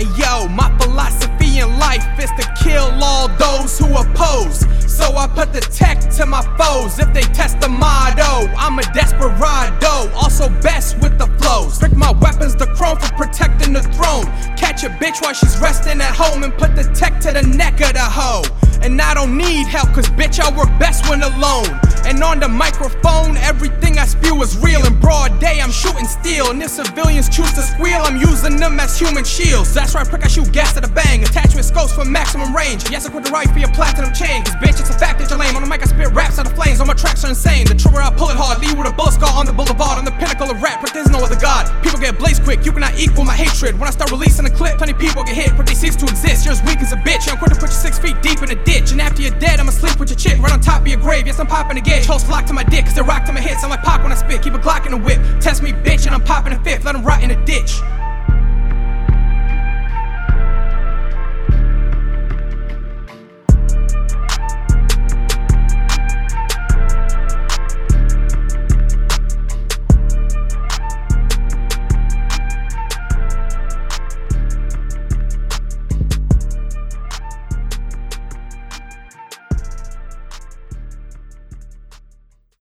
yo, my philosophy in life is to kill all those who oppose. So I put the tech to my foes. If they test the motto, I'm a desperado. Also best with the flows. Pick my weapons, the chrome for protecting the throne. Catch a bitch while she's resting at home and put the tech to the neck of the hoe. And I don't need help, cause bitch, I work best when alone. And on the microphone, everything I spew is real. In broad day, I'm steel. And if civilians choose to squeal, I'm using them as human shields. That's right, prick, I shoot gas at a bang. Attachment scopes for maximum range. Yes, I quit the right for your platinum chain. Cause bitch, it's a fact that you're lame. On the mic, I spit raps out of flames. All my tracks are insane. The trigger, I pull it hard. Leave with a bullet scar on the boulevard. On the pinnacle of rap, but there's no other god. People get blazed quick, you cannot equal my hatred. When I start releasing a clip, plenty people get hit, but they cease to exist. You're as weak as a bitch. I'm quick to put you six feet deep in a ditch. And after you're dead, I'ma sleep right on top of your grave. Yes, I'm popping gauge. Host locked to my dick, cause they rock to my hits. I'm like pop when I spit. Keep a Glock in the whip. Test me, bitch, and I'm popping a fifth. Let them rot in a ditch.